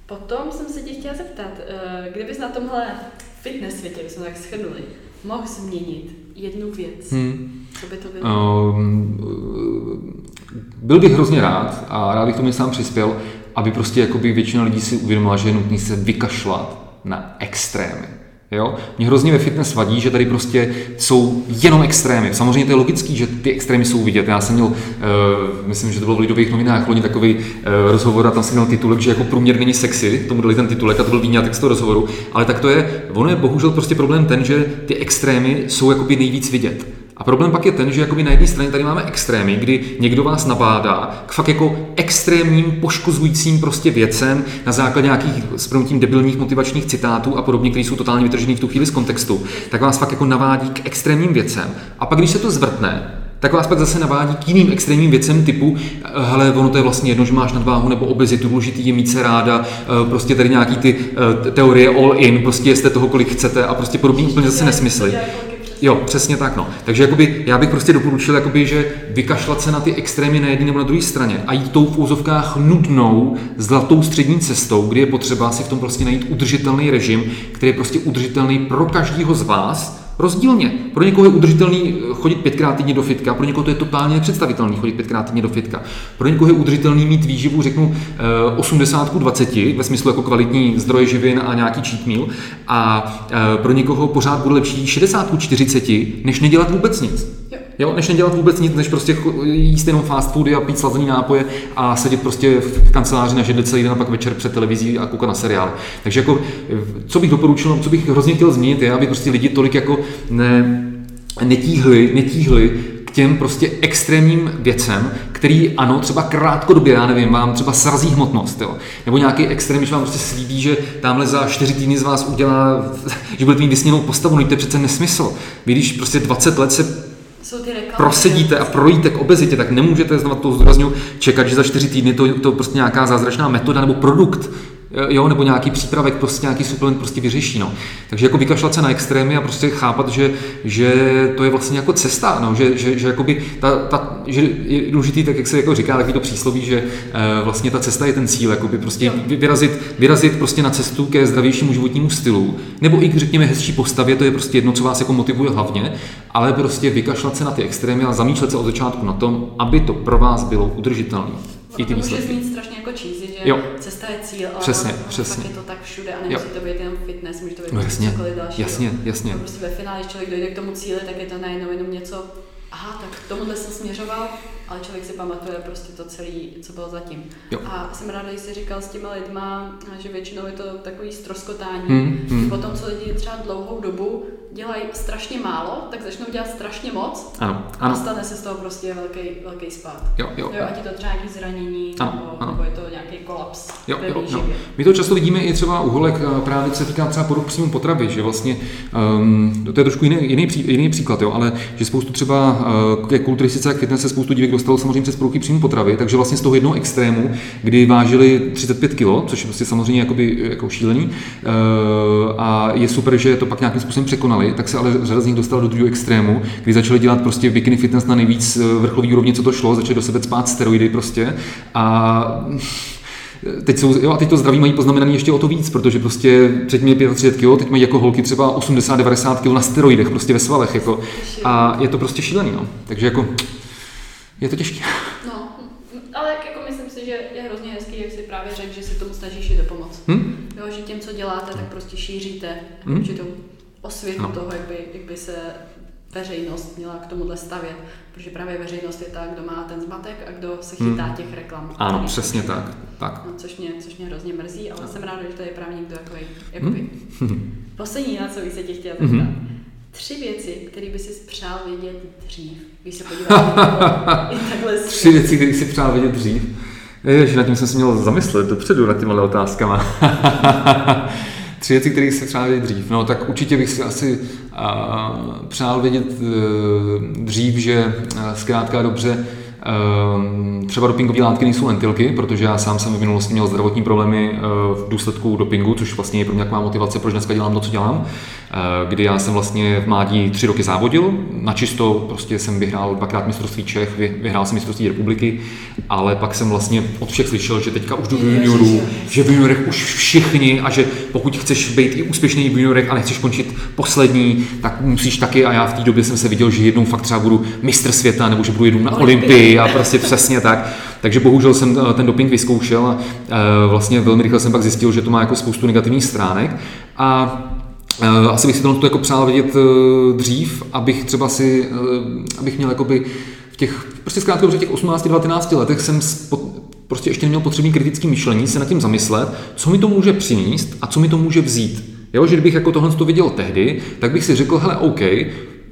Potom jsem se tě chtěla zeptat, eh, kdybys na tomhle fitness světě, jsme tak shrnuli, mohl změnit jednu věc, hmm. co by to bylo? Um, byl bych hrozně rád a rád bych tomu sám přispěl, aby prostě jakoby většina lidí si uvědomila, že je nutné se vykašlat na extrémy. Jo? Mě hrozně ve fitness vadí, že tady prostě jsou jenom extrémy. Samozřejmě to je logický, že ty extrémy jsou vidět. Já jsem měl, uh, myslím, že to bylo v Lidových novinách, loni takový uh, rozhovor a tam jsem měl titulek, že jako průměr není sexy, tomu dali ten titulek a to byl výňatek z toho rozhovoru. Ale tak to je, ono je bohužel prostě problém ten, že ty extrémy jsou jakoby nejvíc vidět. A problém pak je ten, že jakoby na jedné straně tady máme extrémy, kdy někdo vás nabádá k fakt jako extrémním poškozujícím prostě věcem na základě nějakých s debilních motivačních citátů a podobně, které jsou totálně vytržený v tu chvíli z kontextu, tak vás fakt jako navádí k extrémním věcem. A pak, když se to zvrtne, tak vás pak zase navádí k jiným extrémním věcem typu, hele, ono to je vlastně jedno, že máš nadváhu nebo obezitu, důležitý je mít se ráda, eh, prostě tady nějaký ty eh, teorie all in, prostě jste toho, kolik chcete a prostě podobný úplně zase nesmysly. Jo, přesně tak. No. Takže jakoby, já bych prostě doporučil, jakoby, že vykašlat se na ty extrémy na jedné nebo na druhé straně a jít tou v úzovkách nudnou, zlatou střední cestou, kdy je potřeba si v tom prostě najít udržitelný režim, který je prostě udržitelný pro každého z vás, rozdílně. Pro někoho je udržitelný chodit pětkrát týdně do fitka, pro někoho to je totálně nepředstavitelný chodit pětkrát týdně do fitka. Pro někoho je udržitelný mít výživu, řeknu, 80 eh, 20, ve smyslu jako kvalitní zdroje živin a nějaký cheat meal. A eh, pro někoho pořád bude lepší 60 40, než nedělat vůbec nic. Jo, než nedělat vůbec nic, než prostě jíst jenom fast foody a pít slazený nápoje a sedět prostě v kanceláři na židli celý den a pak večer před televizí a koukat na seriály. Takže jako, co bych doporučil, co bych hrozně chtěl změnit, je, aby prostě lidi tolik jako ne, netíhli, netíhli k těm prostě extrémním věcem, který ano, třeba krátkodobě, já nevím, vám třeba srazí hmotnost, jo. nebo nějaký extrém, když vám prostě slíbí, že tamhle za 4 týdny z vás udělá, že budete mít vysněnou postavu, no to je přece nesmysl. Vy když prostě 20 let se prosedíte a projíte k obezitě, tak nemůžete, znovu to zdůraznuju, čekat, že za čtyři týdny to, to prostě nějaká zázračná metoda nebo produkt jo, nebo nějaký přípravek, prostě nějaký suplement prostě vyřeší, no. Takže jako vykašlat se na extrémy a prostě chápat, že, že to je vlastně jako cesta, no, že, že, že jakoby ta, ta, že je důležitý, tak jak se jako říká, takový to přísloví, že e, vlastně ta cesta je ten cíl, jakoby prostě vyrazit, vyrazit prostě na cestu ke zdravějšímu životnímu stylu, nebo i řekněme hezčí postavě, to je prostě jedno, co vás jako motivuje hlavně, ale prostě vykašlat se na ty extrémy a zamýšlet se od začátku na tom, aby to pro vás bylo udržitelné. I ty výsledky. může znít strašně jako cheesy, že jo. cesta je cíl, ale přesně, přesně. je to tak všude a nemusí jo. to být jenom fitness, může to být no, jasně, cokoliv dalšího. Jasně, jasně. No, prostě ve finále, když člověk dojde k tomu cíli, tak je to najednou jenom něco, aha, tak k tomuhle jsem směřoval, ale člověk si pamatuje prostě to celé, co bylo zatím. Jo. A jsem ráda, že jsi říkal s těma lidma, že většinou je to takový stroskotání. Hmm, hmm. Potom, co lidi třeba dlouhou dobu dělají strašně málo, tak začnou dělat strašně moc ano, ano. a stane se z toho prostě velký, velký spát. Jo, jo, jo, ať je to třeba nějaký zranění, ano, nebo, ano. nebo je to nějaký kolaps jo, jo, jo. My to často vidíme i třeba u holek, eh, právě co se týká třeba poruch příjmu potravy, že vlastně, um, to je trošku jiný, jiný, pří, jiný příklad, jo, ale že spoustu třeba uh, ke kulturistice a fitness se spoustu dívek dostalo samozřejmě přes poruchy příjmu potravy, takže vlastně z toho jednoho extrému, kdy vážili 35 kg, což je prostě samozřejmě jakoby, jako šílený, uh, a je super, že to pak nějakým způsobem překonali, tak se ale řada z nich dostala do druhého extrému, kdy začali dělat prostě bikini fitness na nejvíc eh, vrcholový úrovni, co to šlo, začali do sebe spát steroidy prostě a Teď, jsou, jo, a teď to zdraví mají poznamenané ještě o to víc, protože prostě předtím je 35 kg, teď mají jako holky třeba 80-90 kg na steroidech, prostě ve svalech. Jako, a je to prostě šílený. No. Takže jako je to těžké. No, ale jako myslím si, že je hrozně hezký, jak si právě řekl, že si tomu snažíš i dopomoct. Hm? Jo, že tím, co děláte, tak prostě šíříte Hm? určitou osvětu No. toho, jak by, jak by se veřejnost měla k tomuhle stavět. Protože právě veřejnost je ta, kdo má ten zmatek a kdo se chytá těch reklam. Ano, přesně tak. tak. No, což, mě, což mě hrozně mrzí, ale jsem ráda, že to je právě někdo jakoby, jakoby. Poslední, na co bych se tě chtěla zeptat. Mhm. Tři věci, které by si přál vědět dřív, když se podíváš Tři věci, které si přál vědět dřív. Ježiš, nad tím jsem si měl zamyslet dopředu nad těma otázkama. Tři věci, které si přál vědět dřív. No tak určitě bych si asi a, přál vědět e, dřív, že a, zkrátka dobře e, třeba dopingové látky nejsou lentilky, protože já sám jsem v minulosti měl zdravotní problémy e, v důsledku dopingu, což vlastně je pro mě taková motivace, proč dneska dělám to, co dělám. E, kdy já jsem vlastně v mládí tři roky závodil, na čisto prostě jsem vyhrál dvakrát mistrovství Čech, vy- vyhrál jsem mistrovství republiky, ale pak jsem vlastně od všech slyšel, že teďka už jdu do juniorů, že v juniorech už všichni a že pokud chceš být i úspěšný v juniorech a nechceš končit poslední, tak musíš taky a já v té době jsem se viděl, že jednou fakt třeba budu mistr světa nebo že budu jednou na Olympii a prostě přesně tak. Takže bohužel jsem eh, ten doping vyzkoušel a eh, vlastně velmi rychle jsem pak zjistil, že to má jako spoustu negativních stránek a Eh, Asi bych si tohle jako přál vědět eh, dřív, abych třeba si, eh, abych měl jakoby v těch, prostě zkrátka dobře, těch 18-19 letech jsem prostě ještě neměl potřebný kritický myšlení, se nad tím zamyslet, co mi to může přinést a co mi to může vzít. Jo, že kdybych jako tohle to viděl tehdy, tak bych si řekl, hele, OK,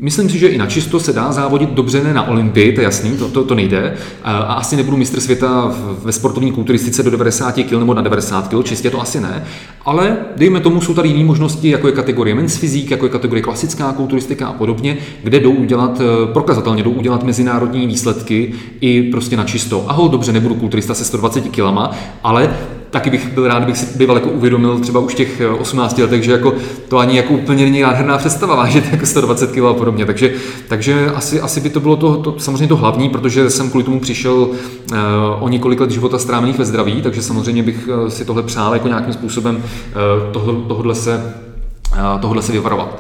Myslím si, že i na čisto se dá závodit dobře, ne na Olympii, to je jasný, to, to, to nejde. A, asi nebudu mistr světa ve sportovní kulturistice do 90 kg nebo na 90 kg, čistě to asi ne. Ale dejme tomu, jsou tady jiné možnosti, jako je kategorie men's fyzik, jako je kategorie klasická kulturistika a podobně, kde jdou udělat, eh, prokazatelně jdou udělat mezinárodní výsledky i prostě na čisto. Aho, dobře, nebudu kulturista se 120 kg, ale taky bych byl rád, bych si býval jako uvědomil třeba už těch eh, 18 letech, že jako to ani jako úplně není nádherná představa vážit jako 120 kg a podobně. Takže, takže asi, asi by to bylo to, to, samozřejmě to hlavní, protože jsem kvůli tomu přišel uh, o několik let života strávených ve zdraví, takže samozřejmě bych eh, si tohle přál jako nějakým způsobem uh, tohle, se, uh, tohle se vyvarovat.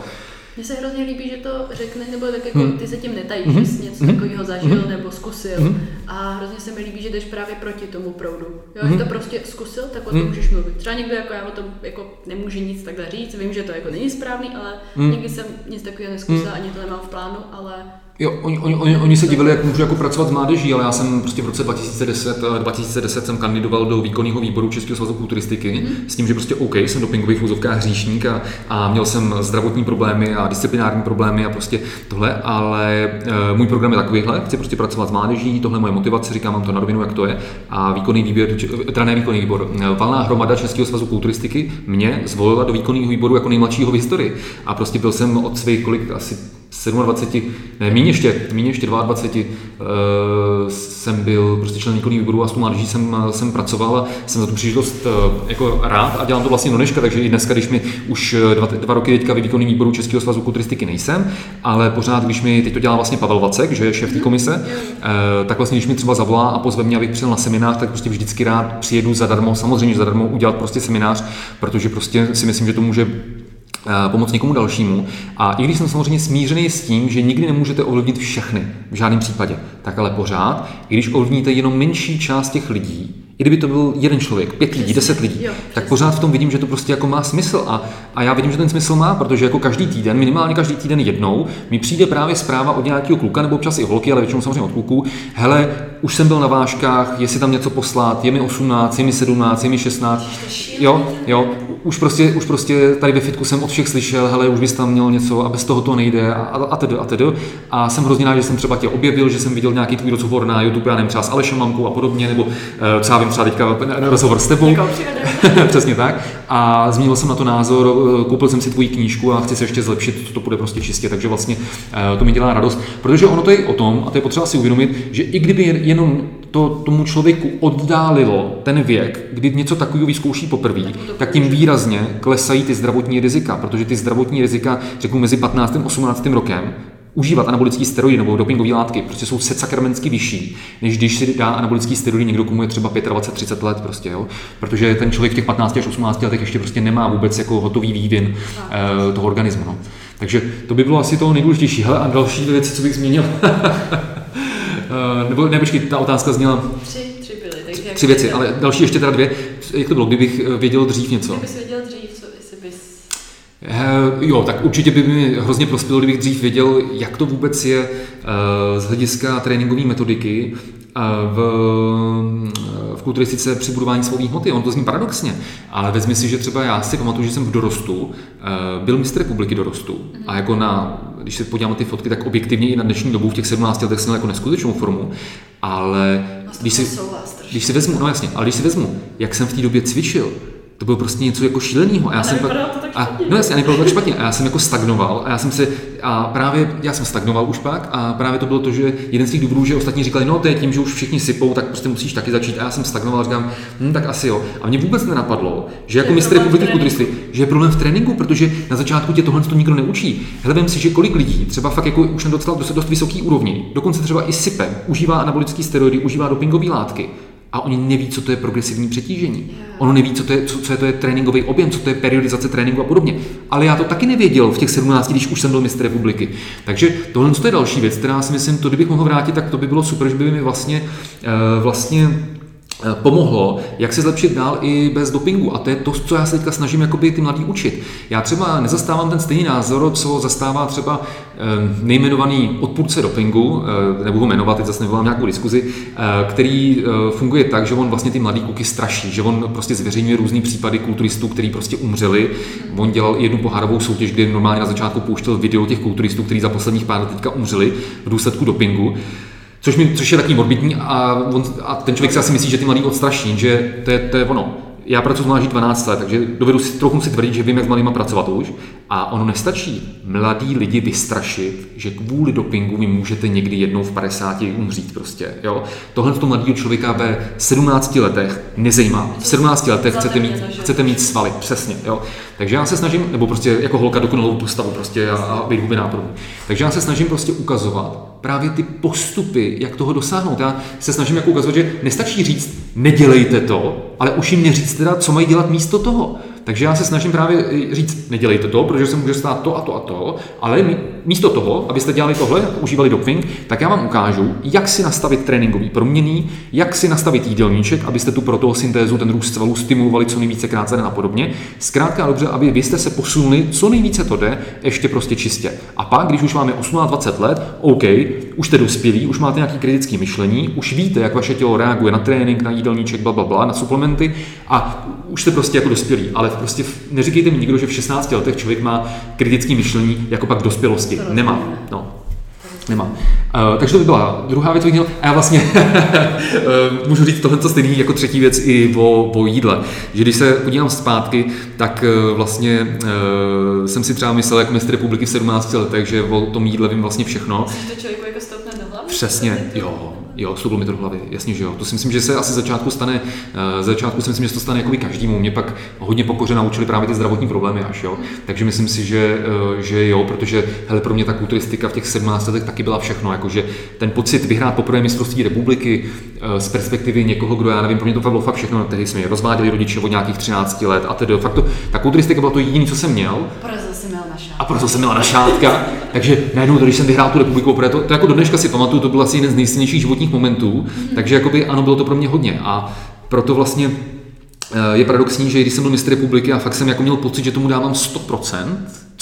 Mně se hrozně líbí, že to řekne, nebo tak jako Hmm. ty se tím netajíš, Mhm. že jsi něco Mhm. takového zažil Mhm. nebo zkusil. Mhm. A hrozně se mi líbí, že jdeš právě proti tomu proudu. Jo, Mhm. že to prostě zkusil, tak o tom můžeš mluvit. Třeba někdo jako já o tom jako nemůže nic takhle říct, vím, že to jako není správný, ale Mhm. nikdy jsem nic takového neskusila, ani to nemám v plánu, ale Jo, oni, oni, oni, oni se divili, jak můžu jako pracovat s mládeží, ale já jsem prostě v roce 2010, eh, 2010 jsem kandidoval do výkonného výboru Českého svazu kulturistiky Mhm. s tím, že prostě OK, jsem dopingových vůzovkách hříšník a, a měl jsem zdravotní problémy a disciplinární problémy a prostě tohle, ale e, můj program je takovýhle, chci prostě pracovat s mládeží, tohle je moje motivace, říkám vám to na rovinu, jak to je. A výkonný výběr, č- teda ne výkonný výbor, eh, valná hromada Českého svazu kulturistiky mě zvolila do výkonného výboru jako nejmladšího v historii. A prostě byl jsem od svých kolik asi 27, ne, méně ještě, méně ještě 22 uh, jsem byl prostě člen výkonného výboru a s tou mládeží jsem, jsem pracoval a jsem za tu příležitost uh, jako rád a dělám to vlastně do dneška, takže i dneska, když mi už eh, dva, dva roky teďka ve výkonného výboru Českého svazu kulturistiky nejsem, ale pořád, když mi teď to dělá vlastně Pavel Vacek, že je šéf té komise, tak vlastně, když mi třeba zavolá a pozve mě, abych přijel na seminář, tak prostě vždycky rád přijedu zadarmo, samozřejmě zadarmo udělat prostě seminář, protože prostě si myslím, že to může eh, pomoct někomu dalšímu. A i když jsem samozřejmě smířený s tím, že nikdy nemůžete ovlivnit všechny, v žádném případě, tak ale pořád, i když ovlivníte jenom menší část těch lidí, i kdyby to byl jeden člověk, pět lidí, deset lidí, jo, tak pořád v tom vidím, že to prostě jako má smysl. A, a já vidím, že ten smysl má, protože jako každý týden, minimálně každý týden jednou, mi přijde právě zpráva od nějakého kluka, nebo občas i holky, ale většinou samozřejmě od kluků, hele, už jsem byl na vážkách, jestli tam něco poslat, je mi 18, je mi 17, je mi 16. Jo, jo, už prostě, už prostě tady ve fitku jsem od všech slyšel, hele, už bys tam měl něco a bez toho to nejde a, a tedy, a tedy. A jsem hrozně rád, že jsem třeba tě objevil, že jsem viděl nějaký tvůj rozhovor na YouTube, já nevím, třeba s Alešem Mamkou a podobně, nebo uh, třeba vím třeba teďka rozhovor s tebou. Přesně tak. A zmínil jsem na to názor, eh, koupil jsem si tvoji knížku a chci se ještě zlepšit, to bude prostě čistě, takže vlastně uh, to mi dělá radost. Protože ono to je o tom, a to je potřeba si uvědomit, že i kdyby jenom to tomu člověku oddálilo ten věk, kdy něco takového vyzkouší poprvé, tak tím výrazně klesají ty zdravotní rizika, protože ty zdravotní rizika, řeknu, mezi 15. a 18. rokem užívat anabolický steroidy nebo dopingové látky prostě jsou sedsakramensky vyšší, než když si dá anabolický steroidy někdo, komu je třeba 25-30 let prostě, jo? protože ten člověk v těch 15 až 18 letech ještě prostě nemá vůbec jako hotový vývin uh, toho organismu. No. Takže to by bylo asi to nejdůležitější. Hele, a další věci, co bych zmínil. uh, nebo ne, počkej, ta otázka zněla... Tři, tři byly. Takže tři věci, ale další ještě teda dvě. Jak to bylo, kdybych eh, věděl dřív něco? Kdybych věděl dřív, co, jestli bys Eh, jo, tak určitě by mi hrozně prospělo, kdybych dřív věděl, jak to vůbec je eh, z hlediska tréninkové metodiky eh, v, v kulturistice při budování svalových hmoty. On to zní paradoxně, ale vezmi si, že třeba já si pamatuju, že jsem v dorostu byl mistr republiky dorostu. A jako na, když se podívám na ty fotky, tak objektivně i na dnešní dobu v těch 17 letech jsem měl jako neskutečnou formu, ale když si, když si vezmu, no jasně, ale když si vezmu, jak jsem v té době cvičil, to bylo prostě něco jako šíleného. A já a jsem pak, to tak a, no jasně, a nebylo tak špatně. A já jsem jako stagnoval a já jsem se, a právě, já jsem stagnoval už pak a právě to bylo to, že jeden z těch důvodů, že ostatní říkali, no to je tím, že už všichni sypou, tak prostě musíš taky začít. A já jsem stagnoval a říkám, hm, tak asi jo. A mě vůbec nenapadlo, že jako mistr republiky kulturisty, že je problém v tréninku, protože na začátku tě tohle to nikdo neučí. Hledám si, že kolik lidí třeba fakt jako už na docela dost, dost vysoký úrovni, dokonce třeba i sype, užívá anabolické steroidy, užívá dopingové látky a oni neví, co to je progresivní přetížení. Ono neví, co to je, co, co je to je tréninkový objem, co to je periodizace tréninku a podobně. Ale já to taky nevěděl v těch 17, když už jsem byl mistr republiky. Takže tohle je další věc, která si myslím, to kdybych mohl vrátit, tak to by bylo super, že by mi vlastně, uh, vlastně Eh, pomohlo, jak se zlepšit dál i bez dopingu. A to je to, co já se teďka snažím jakoby ty mladý učit. Já třeba nezastávám ten stejný názor, co zastává třeba eh, nejmenovaný odpůrce dopingu, eh, nebudu ho jmenovat, teď zase nevolám nějakou diskuzi, který funguje tak, že on vlastně ty mladý kuky straší, že on prostě zveřejňuje různý případy kulturistů, kteří prostě umřeli. On dělal jednu pohárovou soutěž, kde normálně na začátku pouštěl video těch kulturistů, kteří za posledních pár let teďka umřeli v důsledku dopingu. Což, mi, což je takový morbidní a, on, a ten člověk si asi myslí, že ty mladý odstraší, že to je, to je ono. Já pracuji s mládeží 12 let, takže dovedu si trochu si tvrdit, že vím, jak s mladýma pracovat už. A ono nestačí mladí lidi vystrašit, že kvůli dopingu vy můžete někdy jednou v 50 umřít prostě. Jo? Tohle to mladého člověka ve 17 letech nezajímá. V 17 letech chcete mít, chcete mít svaly, přesně. Jo? Takže já se snažím, nebo prostě jako holka dokonalou postavu prostě a, a být hubená Takže já se snažím prostě ukazovat, právě ty postupy, jak toho dosáhnout. Já se snažím jako ukazovat, že nestačí říct, nedělejte to, ale už jim neříct teda, co mají dělat místo toho. Takže já se snažím právě říct, nedělejte to, protože se může stát to a to a to, ale místo toho, abyste dělali tohle, užívali doping, tak já vám ukážu, jak si nastavit tréninkový proměný, jak si nastavit jídelníček, abyste tu protosyntézu, ten růst svalů stimulovali co nejvíce krát a podobně. Zkrátka dobře, aby vy jste se posunuli, co nejvíce to jde, ještě prostě čistě. A pak, když už máme 18-20 let, OK, už jste dospělí, už máte nějaký kritický myšlení, už víte, jak vaše tělo reaguje na trénink, na jídelníček, bla, bla, bla, na suplementy a už jste prostě jako dospělí, ale prostě neříkejte mi nikdo, že v 16 letech člověk má kritické myšlení jako pak dospělosti. Nemá. No. Nemá. Uh, takže to by byla druhá věc, měl. A já vlastně uh, můžu říct tohle stejný jako třetí věc i o, o jídle. Že když se podívám zpátky, tak uh, vlastně uh, jsem si třeba myslel jako mistr republiky v 17 letech, že o tom jídle vím vlastně všechno. Myslíš, že člověku jako stopne do hlavy? Přesně, jo. Jo, stuplo mi to do hlavy, jasně, že jo. To si myslím, že se asi začátku stane, uh, začátku si myslím, že to stane jako každému. Mě pak hodně pokoře naučili právě ty zdravotní problémy až, jo. Takže myslím si, že, uh, že jo, protože hele, pro mě ta kulturistika v těch 17 letech taky byla všechno, jakože ten pocit vyhrát poprvé mistrovství republiky uh, z perspektivy někoho, kdo já nevím, pro mě to bylo fakt všechno, tehdy jsme mě rozváděli rodiče od nějakých 13 let a tedy fakt to, ta kulturistika byla to jediné, co jsem měl. Porazil jsem měl na šátka. A proto jsem měl na šátka, takže najednou, když jsem vyhrál tu republiku, to, to jako do dneška si pamatuju, to byl asi jeden z nejsilnějších životních momentů, mm-hmm. takže jakoby, ano, bylo to pro mě hodně. A proto vlastně je paradoxní, že když jsem byl mistr republiky a fakt jsem jako měl pocit, že tomu dávám 100%,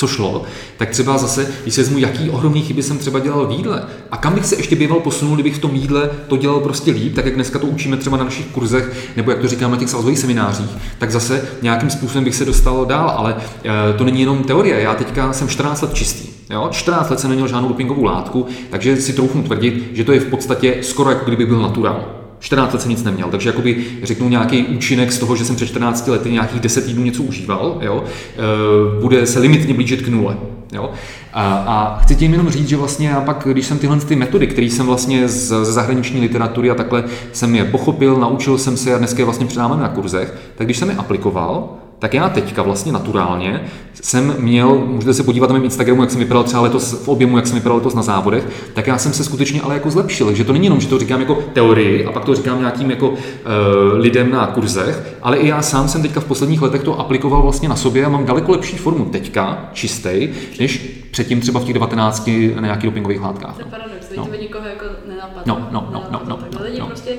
co šlo, tak třeba zase, když se vezmu, jaký ohromný chyby jsem třeba dělal v jídle a kam bych se ještě býval posunul, kdybych v tom jídle to dělal prostě líp, tak jak dneska to učíme třeba na našich kurzech, nebo jak to říkám na těch salzových seminářích, tak zase nějakým způsobem bych se dostal dál, ale e, to není jenom teorie. Já teďka jsem 14 let čistý. Jo? 14 let jsem neměl žádnou dopingovou látku, takže si troufnu tvrdit, že to je v podstatě skoro jako kdyby byl naturál. 14 let jsem nic neměl, takže jakoby řeknu nějaký účinek z toho, že jsem před 14 lety nějakých 10 týdnů něco užíval, jo, e, bude se limitně blížit k nule. Jo? A, a chci tím jenom říct, že vlastně já pak, když jsem tyhle ty metody, které jsem vlastně z, ze zahraniční literatury a takhle jsem je pochopil, naučil jsem se a dneska je vlastně předáváme na kurzech, tak když jsem je aplikoval, tak já teďka vlastně naturálně jsem měl, můžete se podívat na mém Instagramu, jak jsem vypadal třeba letos v objemu, jak jsem vypadal letos na závodech, tak já jsem se skutečně ale jako zlepšil. Že to není jenom, že to říkám jako teorii a pak to říkám nějakým jako uh, lidem na kurzech, ale i já sám jsem teďka v posledních letech to aplikoval vlastně na sobě a mám daleko lepší formu teďka, čistej, než předtím třeba v těch 19 na nějakých dopingových látkách. To je paradox, no. to nikoho jako nenapadlo. No, no, no, no, no, no, lidi no. prostě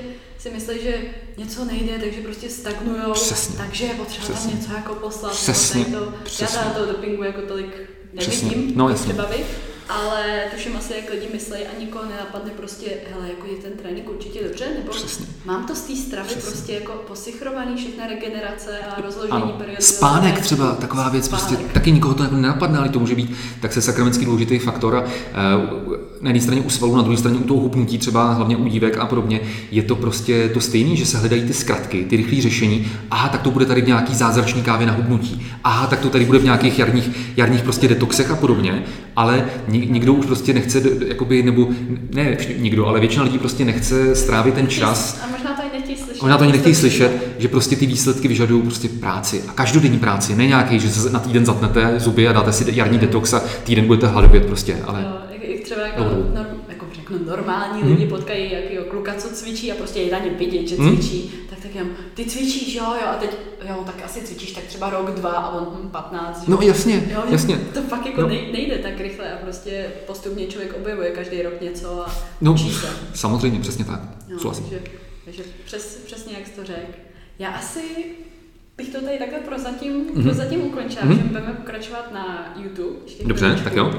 si myslí, že něco nejde, takže prostě stagnujou, Přesně. takže je potřeba Přesně. tam něco jako poslat. Přesně. To, Přesně. Já toho dopingu jako tolik nevidím, Přesně. No, jasně. třeba vy, ale tuším asi, jak lidi myslí a nikoho nenapadne prostě, hele, jako je ten trénink určitě dobře, nebo Přesně. mám to z té stravy Přesně. prostě jako posichrovaný, všechna regenerace a rozložení Ano, periodizace. spánek třeba, taková věc, Spánek. prostě taky nikoho to jako nenapadne, ale to může být tak se sakramentsky důležitý faktor. A, eh, na jedné straně u svalů, na druhé straně u toho hubnutí, třeba hlavně u dívek a podobně, je to prostě to stejné, že se hledají ty zkratky, ty rychlé řešení. Aha, tak to bude tady v nějaký zázračný kávě na hubnutí. Aha, tak to tady bude v nějakých jarních, jarních prostě detoxech a podobně. Ale nikdo už prostě nechce, jakoby, nebo ne nikdo, ale většina lidí prostě nechce strávit ten čas A možná to ani nechtějí slyšet. Možná to ani nechtějí slyšet, že prostě ty výsledky vyžadují prostě práci. A každodenní práci, ne nějaký, že se na týden zatnete zuby a dáte si jarní detox a týden budete hladovět prostě, ale Jo, jak, jak třeba jako, Dobrou. Norm, jako řeknu, normální Mhm. lidi potkají jakýho kluka, co cvičí a prostě je na něm vidět, že Mhm. cvičí, tak tak jen, ty cvičíš, jo, jo, a teď, jo, tak asi cvičíš tak třeba rok, dva a on hm, 15, že? No jasně, jo, jasně. To fakt jako No. nej, nejde tak rychle a prostě postupně člověk objevuje každý rok něco a No, učí se. samozřejmě, přesně tak. No, Souhlasím. takže, takže přes, přesně jak jsi to řekl. Já asi bych to tady takhle prozatím, Mhm. prozatím ukončila, Mhm. že budeme pokračovat na YouTube. Dobře, tak jo.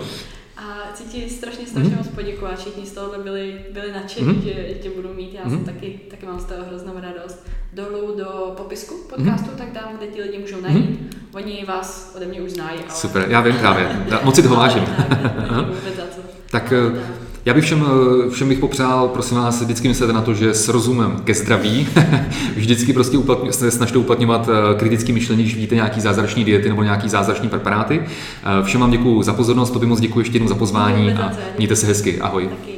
A chci ti strašně, strašně Mhm. moc poděkovat, všichni z tohohle byli, byli nadšení, Mhm. že tě budu mít, já Mhm. jsem taky, taky mám z toho hroznou radost. Dolů do popisku podcastu, tak tam, kde ti lidi můžou najít. Oni vás ode mě už znají, ale... Super, já vím právě. Moc si toho vážím. Tak, já bych všem, eh, všem bych popřál, prosím vás, vždycky myslete na to, že s rozumem ke zdraví, vždycky prostě uplatň, se snažte uplatňovat eh, kritické myšlení, když vidíte nějaký zázračný diety nebo nějaký zázračný preparáty. Eh, Všem vám děkuji za pozornost, to by moc děkuji ještě jednou za pozvání a mějte se hezky. Ahoj. Taky